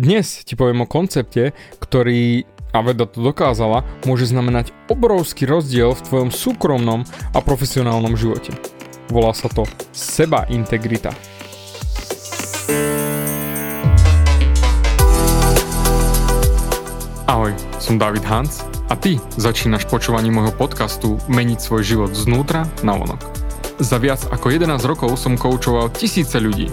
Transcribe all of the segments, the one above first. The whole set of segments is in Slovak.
Dnes ti poviem o koncepte, ktorý a veda to dokázala, môže znamenať obrovský rozdiel v tvojom súkromnom a profesionálnom živote. Volá sa to seba integrita. Ahoj, som David Hans a ty začínaš počúvanie môjho podcastu Meniť svoj život znútra na vonok. Za viac ako 11 rokov som koučoval tisíce ľudí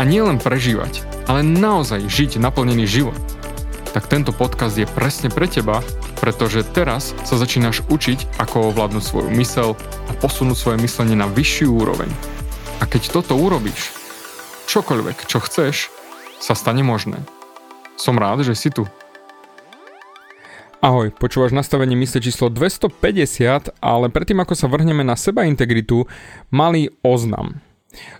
a nielen prežívať, ale naozaj žiť naplnený život, tak tento podcast je presne pre teba, pretože teraz sa začínaš učiť, ako ovládnuť svoju mysel a posunúť svoje myslenie na vyššiu úroveň. A keď toto urobíš, čokoľvek, čo chceš, sa stane možné. Som rád, že si tu. Ahoj, počúvaš nastavenie mysle číslo 250, ale predtým ako sa vrhneme na seba integritu, malý oznam.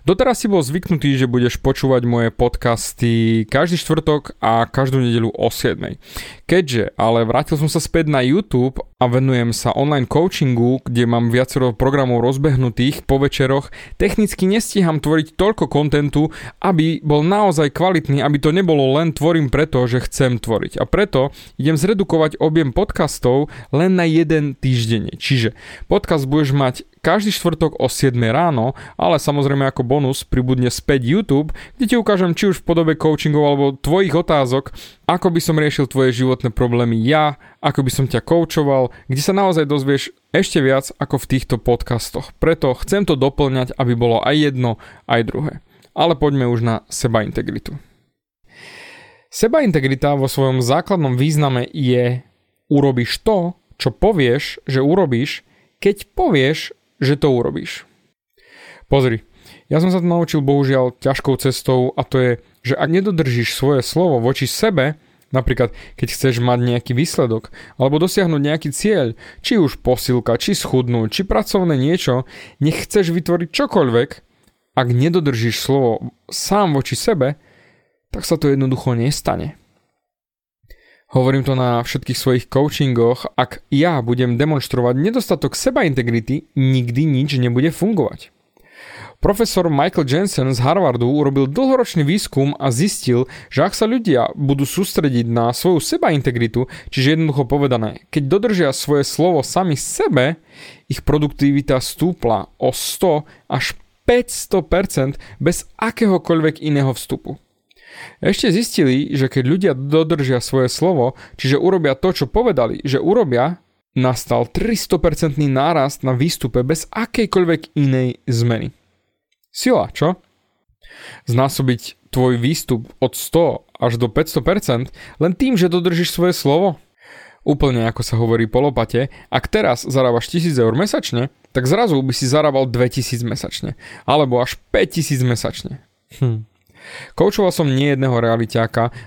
Doteraz si bol zvyknutý, že budeš počúvať moje podcasty každý štvrtok a každú nedelu o 7. Keďže ale vrátil som sa späť na YouTube a venujem sa online coachingu, kde mám viacero programov rozbehnutých po večeroch, technicky nestíham tvoriť toľko kontentu, aby bol naozaj kvalitný, aby to nebolo len tvorím preto, že chcem tvoriť. A preto idem zredukovať objem podcastov len na jeden týždeň. Čiže podcast budeš mať každý štvrtok o 7 ráno, ale samozrejme ako bonus pribudne späť YouTube, kde ti ukážem či už v podobe coachingov alebo tvojich otázok, ako by som riešil tvoje životné problémy ja, ako by som ťa coachoval, kde sa naozaj dozvieš ešte viac ako v týchto podcastoch. Preto chcem to doplňať, aby bolo aj jedno, aj druhé. Ale poďme už na seba integritu. Seba integrita vo svojom základnom význame je urobíš to, čo povieš, že urobíš, keď povieš, že to urobíš. Pozri, ja som sa to naučil bohužiaľ ťažkou cestou a to je, že ak nedodržíš svoje slovo voči sebe, napríklad keď chceš mať nejaký výsledok alebo dosiahnuť nejaký cieľ, či už posilka, či schudnúť, či pracovné niečo, nech chceš vytvoriť čokoľvek, ak nedodržíš slovo sám voči sebe, tak sa to jednoducho nestane. Hovorím to na všetkých svojich coachingoch, ak ja budem demonstrovať nedostatok seba integrity, nikdy nič nebude fungovať. Profesor Michael Jensen z Harvardu urobil dlhoročný výskum a zistil, že ak sa ľudia budú sústrediť na svoju seba integritu, čiže jednoducho povedané, keď dodržia svoje slovo sami sebe, ich produktivita stúpla o 100 až 500% bez akéhokoľvek iného vstupu. Ešte zistili, že keď ľudia dodržia svoje slovo, čiže urobia to, čo povedali, že urobia, nastal 300% nárast na výstupe bez akejkoľvek inej zmeny. Sila, čo? Znásobiť tvoj výstup od 100 až do 500% len tým, že dodržíš svoje slovo? Úplne ako sa hovorí po lopate, ak teraz zarábaš 1000 eur mesačne, tak zrazu by si zarábal 2000 mesačne. Alebo až 5000 mesačne. Hm. Koučoval som nie jedného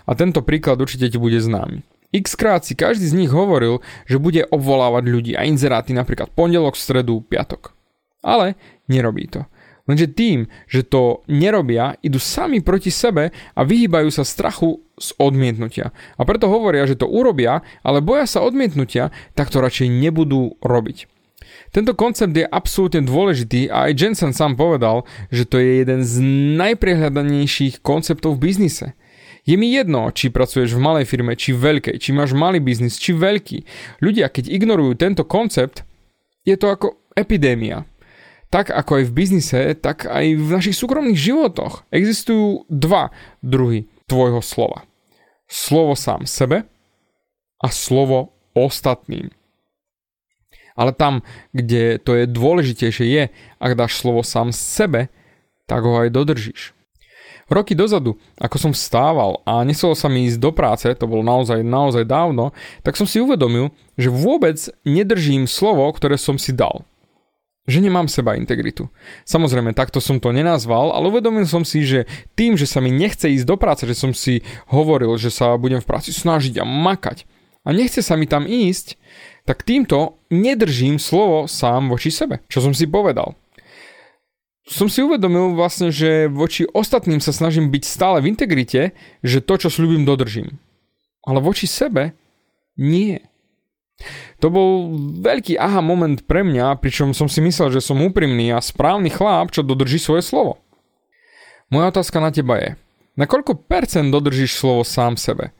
a tento príklad určite ti bude známy. X krát si každý z nich hovoril, že bude obvolávať ľudí a inzeráty napríklad pondelok, stredu, piatok. Ale nerobí to. Lenže tým, že to nerobia, idú sami proti sebe a vyhýbajú sa strachu z odmietnutia. A preto hovoria, že to urobia, ale boja sa odmietnutia, tak to radšej nebudú robiť. Tento koncept je absolútne dôležitý a aj Jensen sám povedal, že to je jeden z najprehľadanejších konceptov v biznise. Je mi jedno, či pracuješ v malej firme, či veľkej, či máš malý biznis, či veľký. Ľudia, keď ignorujú tento koncept, je to ako epidémia. Tak ako aj v biznise, tak aj v našich súkromných životoch existujú dva druhy tvojho slova. Slovo sám sebe a slovo ostatným. Ale tam, kde to je dôležitejšie je, ak dáš slovo sám sebe, tak ho aj dodržíš. Roky dozadu, ako som vstával a neselo sa mi ísť do práce, to bolo naozaj, naozaj dávno, tak som si uvedomil, že vôbec nedržím slovo, ktoré som si dal. že nemám seba integritu. Samozrejme, takto som to nenazval, ale uvedomil som si, že tým, že sa mi nechce ísť do práce, že som si hovoril, že sa budem v práci snažiť a makať a nechce sa mi tam ísť, tak týmto nedržím slovo sám voči sebe, čo som si povedal. Som si uvedomil vlastne, že voči ostatným sa snažím byť stále v integrite, že to, čo slúbim, dodržím. Ale voči sebe nie. To bol veľký aha moment pre mňa, pričom som si myslel, že som úprimný a správny chlap, čo dodrží svoje slovo. Moja otázka na teba je, na koľko percent dodržíš slovo sám sebe?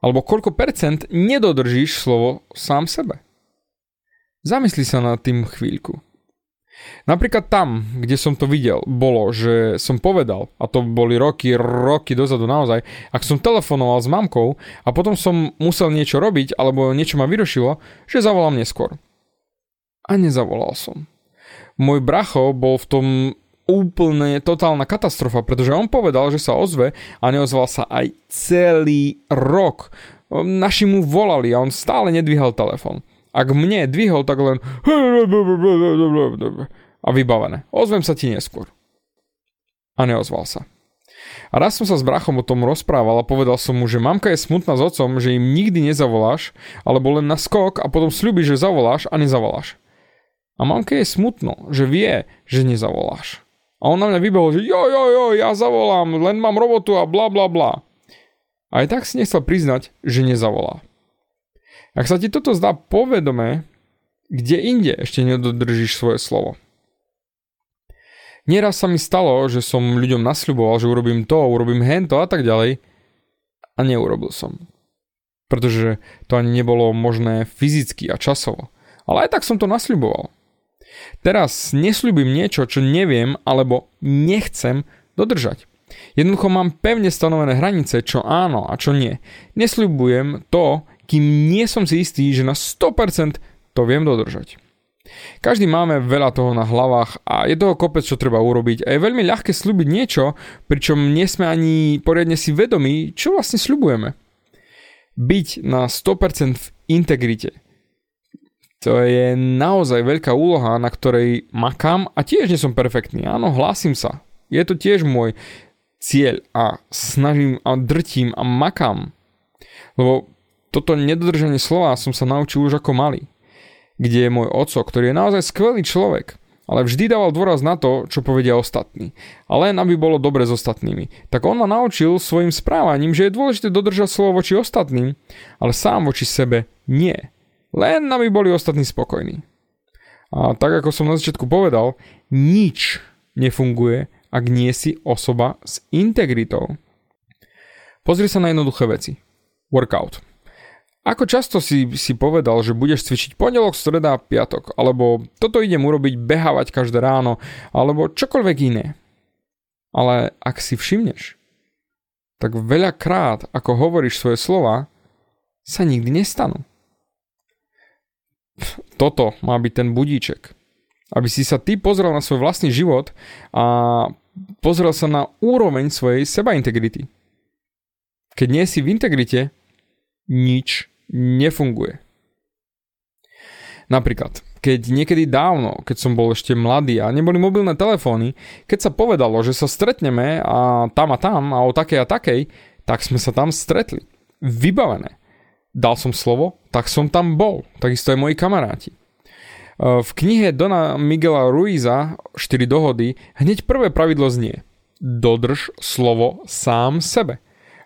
Alebo koľko percent nedodržíš slovo sám sebe? Zamysli sa nad tým chvíľku. Napríklad tam, kde som to videl, bolo, že som povedal, a to boli roky, roky dozadu naozaj, ak som telefonoval s mamkou a potom som musel niečo robiť, alebo niečo ma vyrošilo, že zavolám neskôr. A nezavolal som. Môj bracho bol v tom úplne totálna katastrofa, pretože on povedal, že sa ozve a neozval sa aj celý rok. Naši mu volali a on stále nedvíhal telefon. Ak mne dvihol, tak len a vybavené. Ozvem sa ti neskôr. A neozval sa. A raz som sa s brachom o tom rozprával a povedal som mu, že mamka je smutná s otcom, že im nikdy nezavoláš, alebo len na skok a potom slúbiš, že zavoláš a nezavoláš. A mamke je smutno, že vie, že nezavoláš. A on na mňa vybehol, že jo, jo, jo, ja zavolám, len mám robotu a bla bla bla. Aj tak si nechcel priznať, že nezavolá. Ak sa ti toto zdá povedomé, kde inde ešte nedodržíš svoje slovo. Nieraz sa mi stalo, že som ľuďom nasľuboval, že urobím to, urobím hento a tak ďalej a neurobil som. Pretože to ani nebolo možné fyzicky a časovo. Ale aj tak som to nasľuboval. Teraz nesľubím niečo, čo neviem alebo nechcem dodržať. Jednoducho mám pevne stanovené hranice, čo áno a čo nie. Nesľubujem to, kým nie som si istý, že na 100% to viem dodržať. Každý máme veľa toho na hlavách a je toho kopec, čo treba urobiť a je veľmi ľahké slúbiť niečo, pričom nie sme ani poriadne si vedomí, čo vlastne slubujeme. Byť na 100% v integrite. To je naozaj veľká úloha, na ktorej makám a tiež nie som perfektný. Áno, hlásim sa. Je to tiež môj cieľ a snažím a drtím a makám. Lebo toto nedodržanie slova som sa naučil už ako malý. Kde je môj oco, ktorý je naozaj skvelý človek, ale vždy dával dôraz na to, čo povedia ostatní. A len aby bolo dobre s ostatnými. Tak on ma naučil svojim správaním, že je dôležité dodržať slovo voči ostatným, ale sám voči sebe nie. Len aby boli ostatní spokojní. A tak ako som na začiatku povedal, nič nefunguje, ak nie si osoba s integritou. Pozri sa na jednoduché veci. Workout. Ako často si, si povedal, že budeš cvičiť pondelok, streda, piatok, alebo toto idem urobiť, behávať každé ráno, alebo čokoľvek iné. Ale ak si všimneš, tak veľakrát, ako hovoríš svoje slova, sa nikdy nestanú. Toto má byť ten budíček. Aby si sa ty pozrel na svoj vlastný život a pozrel sa na úroveň svojej sebaintegrity. Keď nie si v integrite, nič nefunguje. Napríklad, keď niekedy dávno, keď som bol ešte mladý a neboli mobilné telefóny, keď sa povedalo, že sa stretneme a tam a tam a o takej a takej, tak sme sa tam stretli. Vybavené. Dal som slovo, tak som tam bol. Takisto aj moji kamaráti. E, v knihe Dona Miguela Ruiza 4 dohody hneď prvé pravidlo znie Dodrž slovo sám sebe.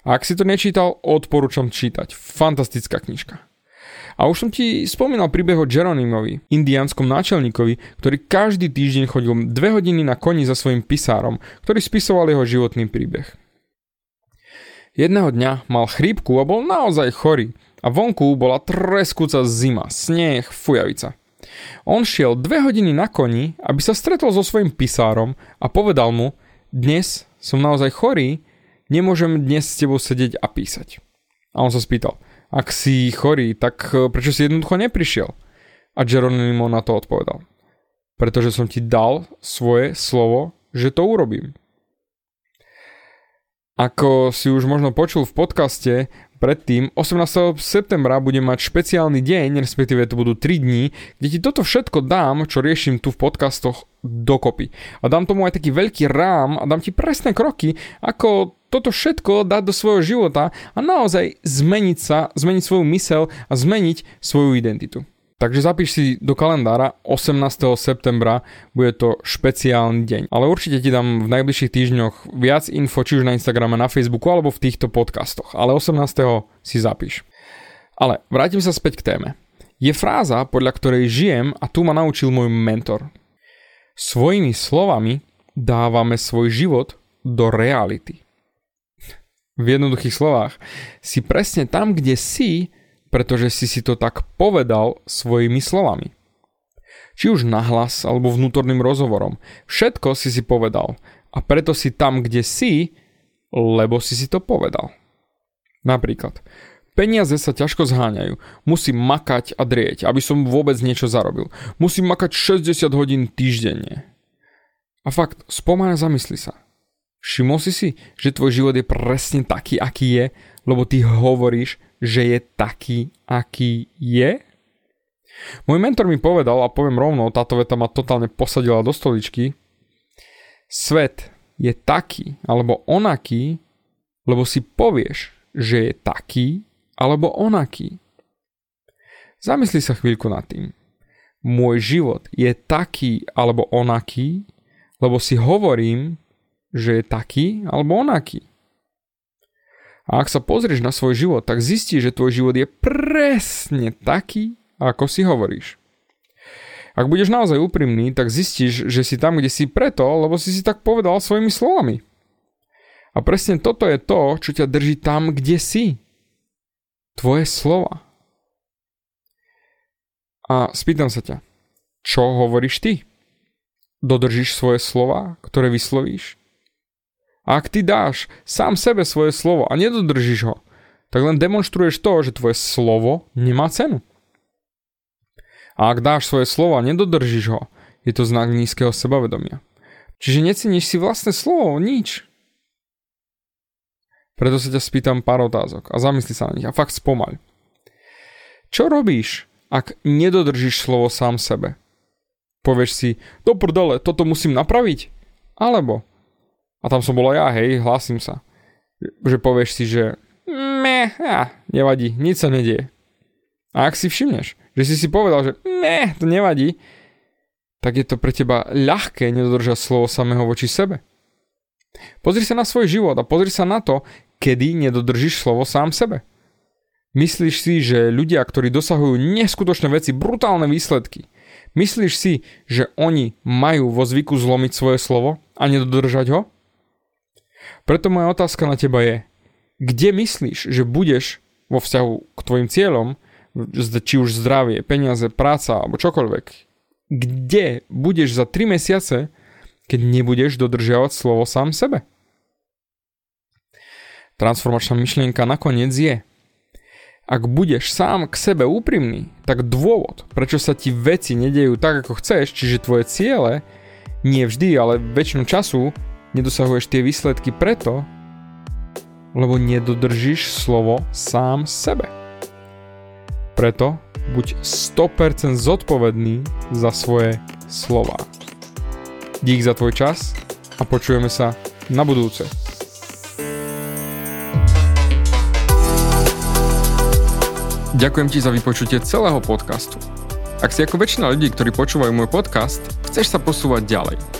Ak si to nečítal, odporúčam čítať. Fantastická knižka. A už som ti spomínal príbeh o Jeronimovi, indianskom náčelníkovi, ktorý každý týždeň chodil dve hodiny na koni za svojim pisárom, ktorý spisoval jeho životný príbeh. Jedného dňa mal chrípku a bol naozaj chorý a vonku bola treskúca zima, sneh, fujavica. On šiel dve hodiny na koni, aby sa stretol so svojim pisárom a povedal mu, dnes som naozaj chorý nemôžem dnes s tebou sedieť a písať. A on sa spýtal, ak si chorý, tak eh, prečo si jednoducho neprišiel? A Geronimo na to odpovedal, pretože som ti dal svoje slovo, že to urobím. Ako si už možno počul v podcaste, predtým 18. septembra budem mať špeciálny deň, respektíve to budú 3 dní, kde ti toto všetko dám, čo riešim tu v podcastoch dokopy. A dám tomu aj taký veľký rám a dám ti presné kroky, ako toto všetko dať do svojho života a naozaj zmeniť sa, zmeniť svoju mysel a zmeniť svoju identitu. Takže zapíš si do kalendára 18. septembra, bude to špeciálny deň. Ale určite ti dám v najbližších týždňoch viac info, či už na Instagrame, na Facebooku alebo v týchto podcastoch. Ale 18. si zapíš. Ale vrátim sa späť k téme. Je fráza, podľa ktorej žijem a tu ma naučil môj mentor. Svojimi slovami dávame svoj život do reality. V jednoduchých slovách, si presne tam, kde si, pretože si si to tak povedal svojimi slovami. Či už nahlas alebo vnútorným rozhovorom. Všetko si si povedal a preto si tam, kde si, lebo si si to povedal. Napríklad, peniaze sa ťažko zháňajú, musím makať a drieť, aby som vôbec niečo zarobil. Musím makať 60 hodín týždenne. A fakt, spomáň a zamysli sa. Všimol si si, že tvoj život je presne taký, aký je, lebo ty hovoríš, že je taký, aký je? Môj mentor mi povedal, a poviem rovno, táto veta ma totálne posadila do stoličky, svet je taký, alebo onaký, lebo si povieš, že je taký, alebo onaký. Zamysli sa chvíľku nad tým. Môj život je taký alebo onaký, lebo si hovorím, že je taký alebo onaký. A ak sa pozrieš na svoj život, tak zistíš, že tvoj život je presne taký, ako si hovoríš. Ak budeš naozaj úprimný, tak zistíš, že si tam, kde si preto, lebo si si tak povedal svojimi slovami. A presne toto je to, čo ťa drží tam, kde si. Tvoje slova. A spýtam sa ťa, čo hovoríš ty? Dodržíš svoje slova, ktoré vyslovíš? A ak ty dáš sám sebe svoje slovo a nedodržíš ho, tak len demonstruješ to, že tvoje slovo nemá cenu. A ak dáš svoje slovo a nedodržíš ho, je to znak nízkeho sebavedomia. Čiže neceníš si vlastné slovo, nič. Preto sa ťa spýtam pár otázok a zamysli sa na nich a fakt spomaľ. Čo robíš, ak nedodržíš slovo sám sebe? Povieš si, do prdele, toto musím napraviť? Alebo a tam som bol aj ja, hej, hlásim sa. Že povieš si, že me, ja, nevadí, nič sa nedieje. A ak si všimneš, že si si povedal, že me, to nevadí, tak je to pre teba ľahké nedodržať slovo samého voči sebe. Pozri sa na svoj život a pozri sa na to, kedy nedodržíš slovo sám sebe. Myslíš si, že ľudia, ktorí dosahujú neskutočné veci, brutálne výsledky, myslíš si, že oni majú vo zvyku zlomiť svoje slovo a nedodržať ho? Preto moja otázka na teba je, kde myslíš, že budeš vo vzťahu k tvojim cieľom, či už zdravie, peniaze, práca alebo čokoľvek, kde budeš za 3 mesiace, keď nebudeš dodržiavať slovo sám sebe? Transformačná myšlienka nakoniec je, ak budeš sám k sebe úprimný, tak dôvod, prečo sa ti veci nedejú tak, ako chceš, čiže tvoje ciele, nie vždy, ale väčšinu času nedosahuješ tie výsledky preto, lebo nedodržíš slovo sám sebe. Preto buď 100% zodpovedný za svoje slova. Dík za tvoj čas a počujeme sa na budúce. Ďakujem ti za vypočutie celého podcastu. Ak si ako väčšina ľudí, ktorí počúvajú môj podcast, chceš sa posúvať ďalej –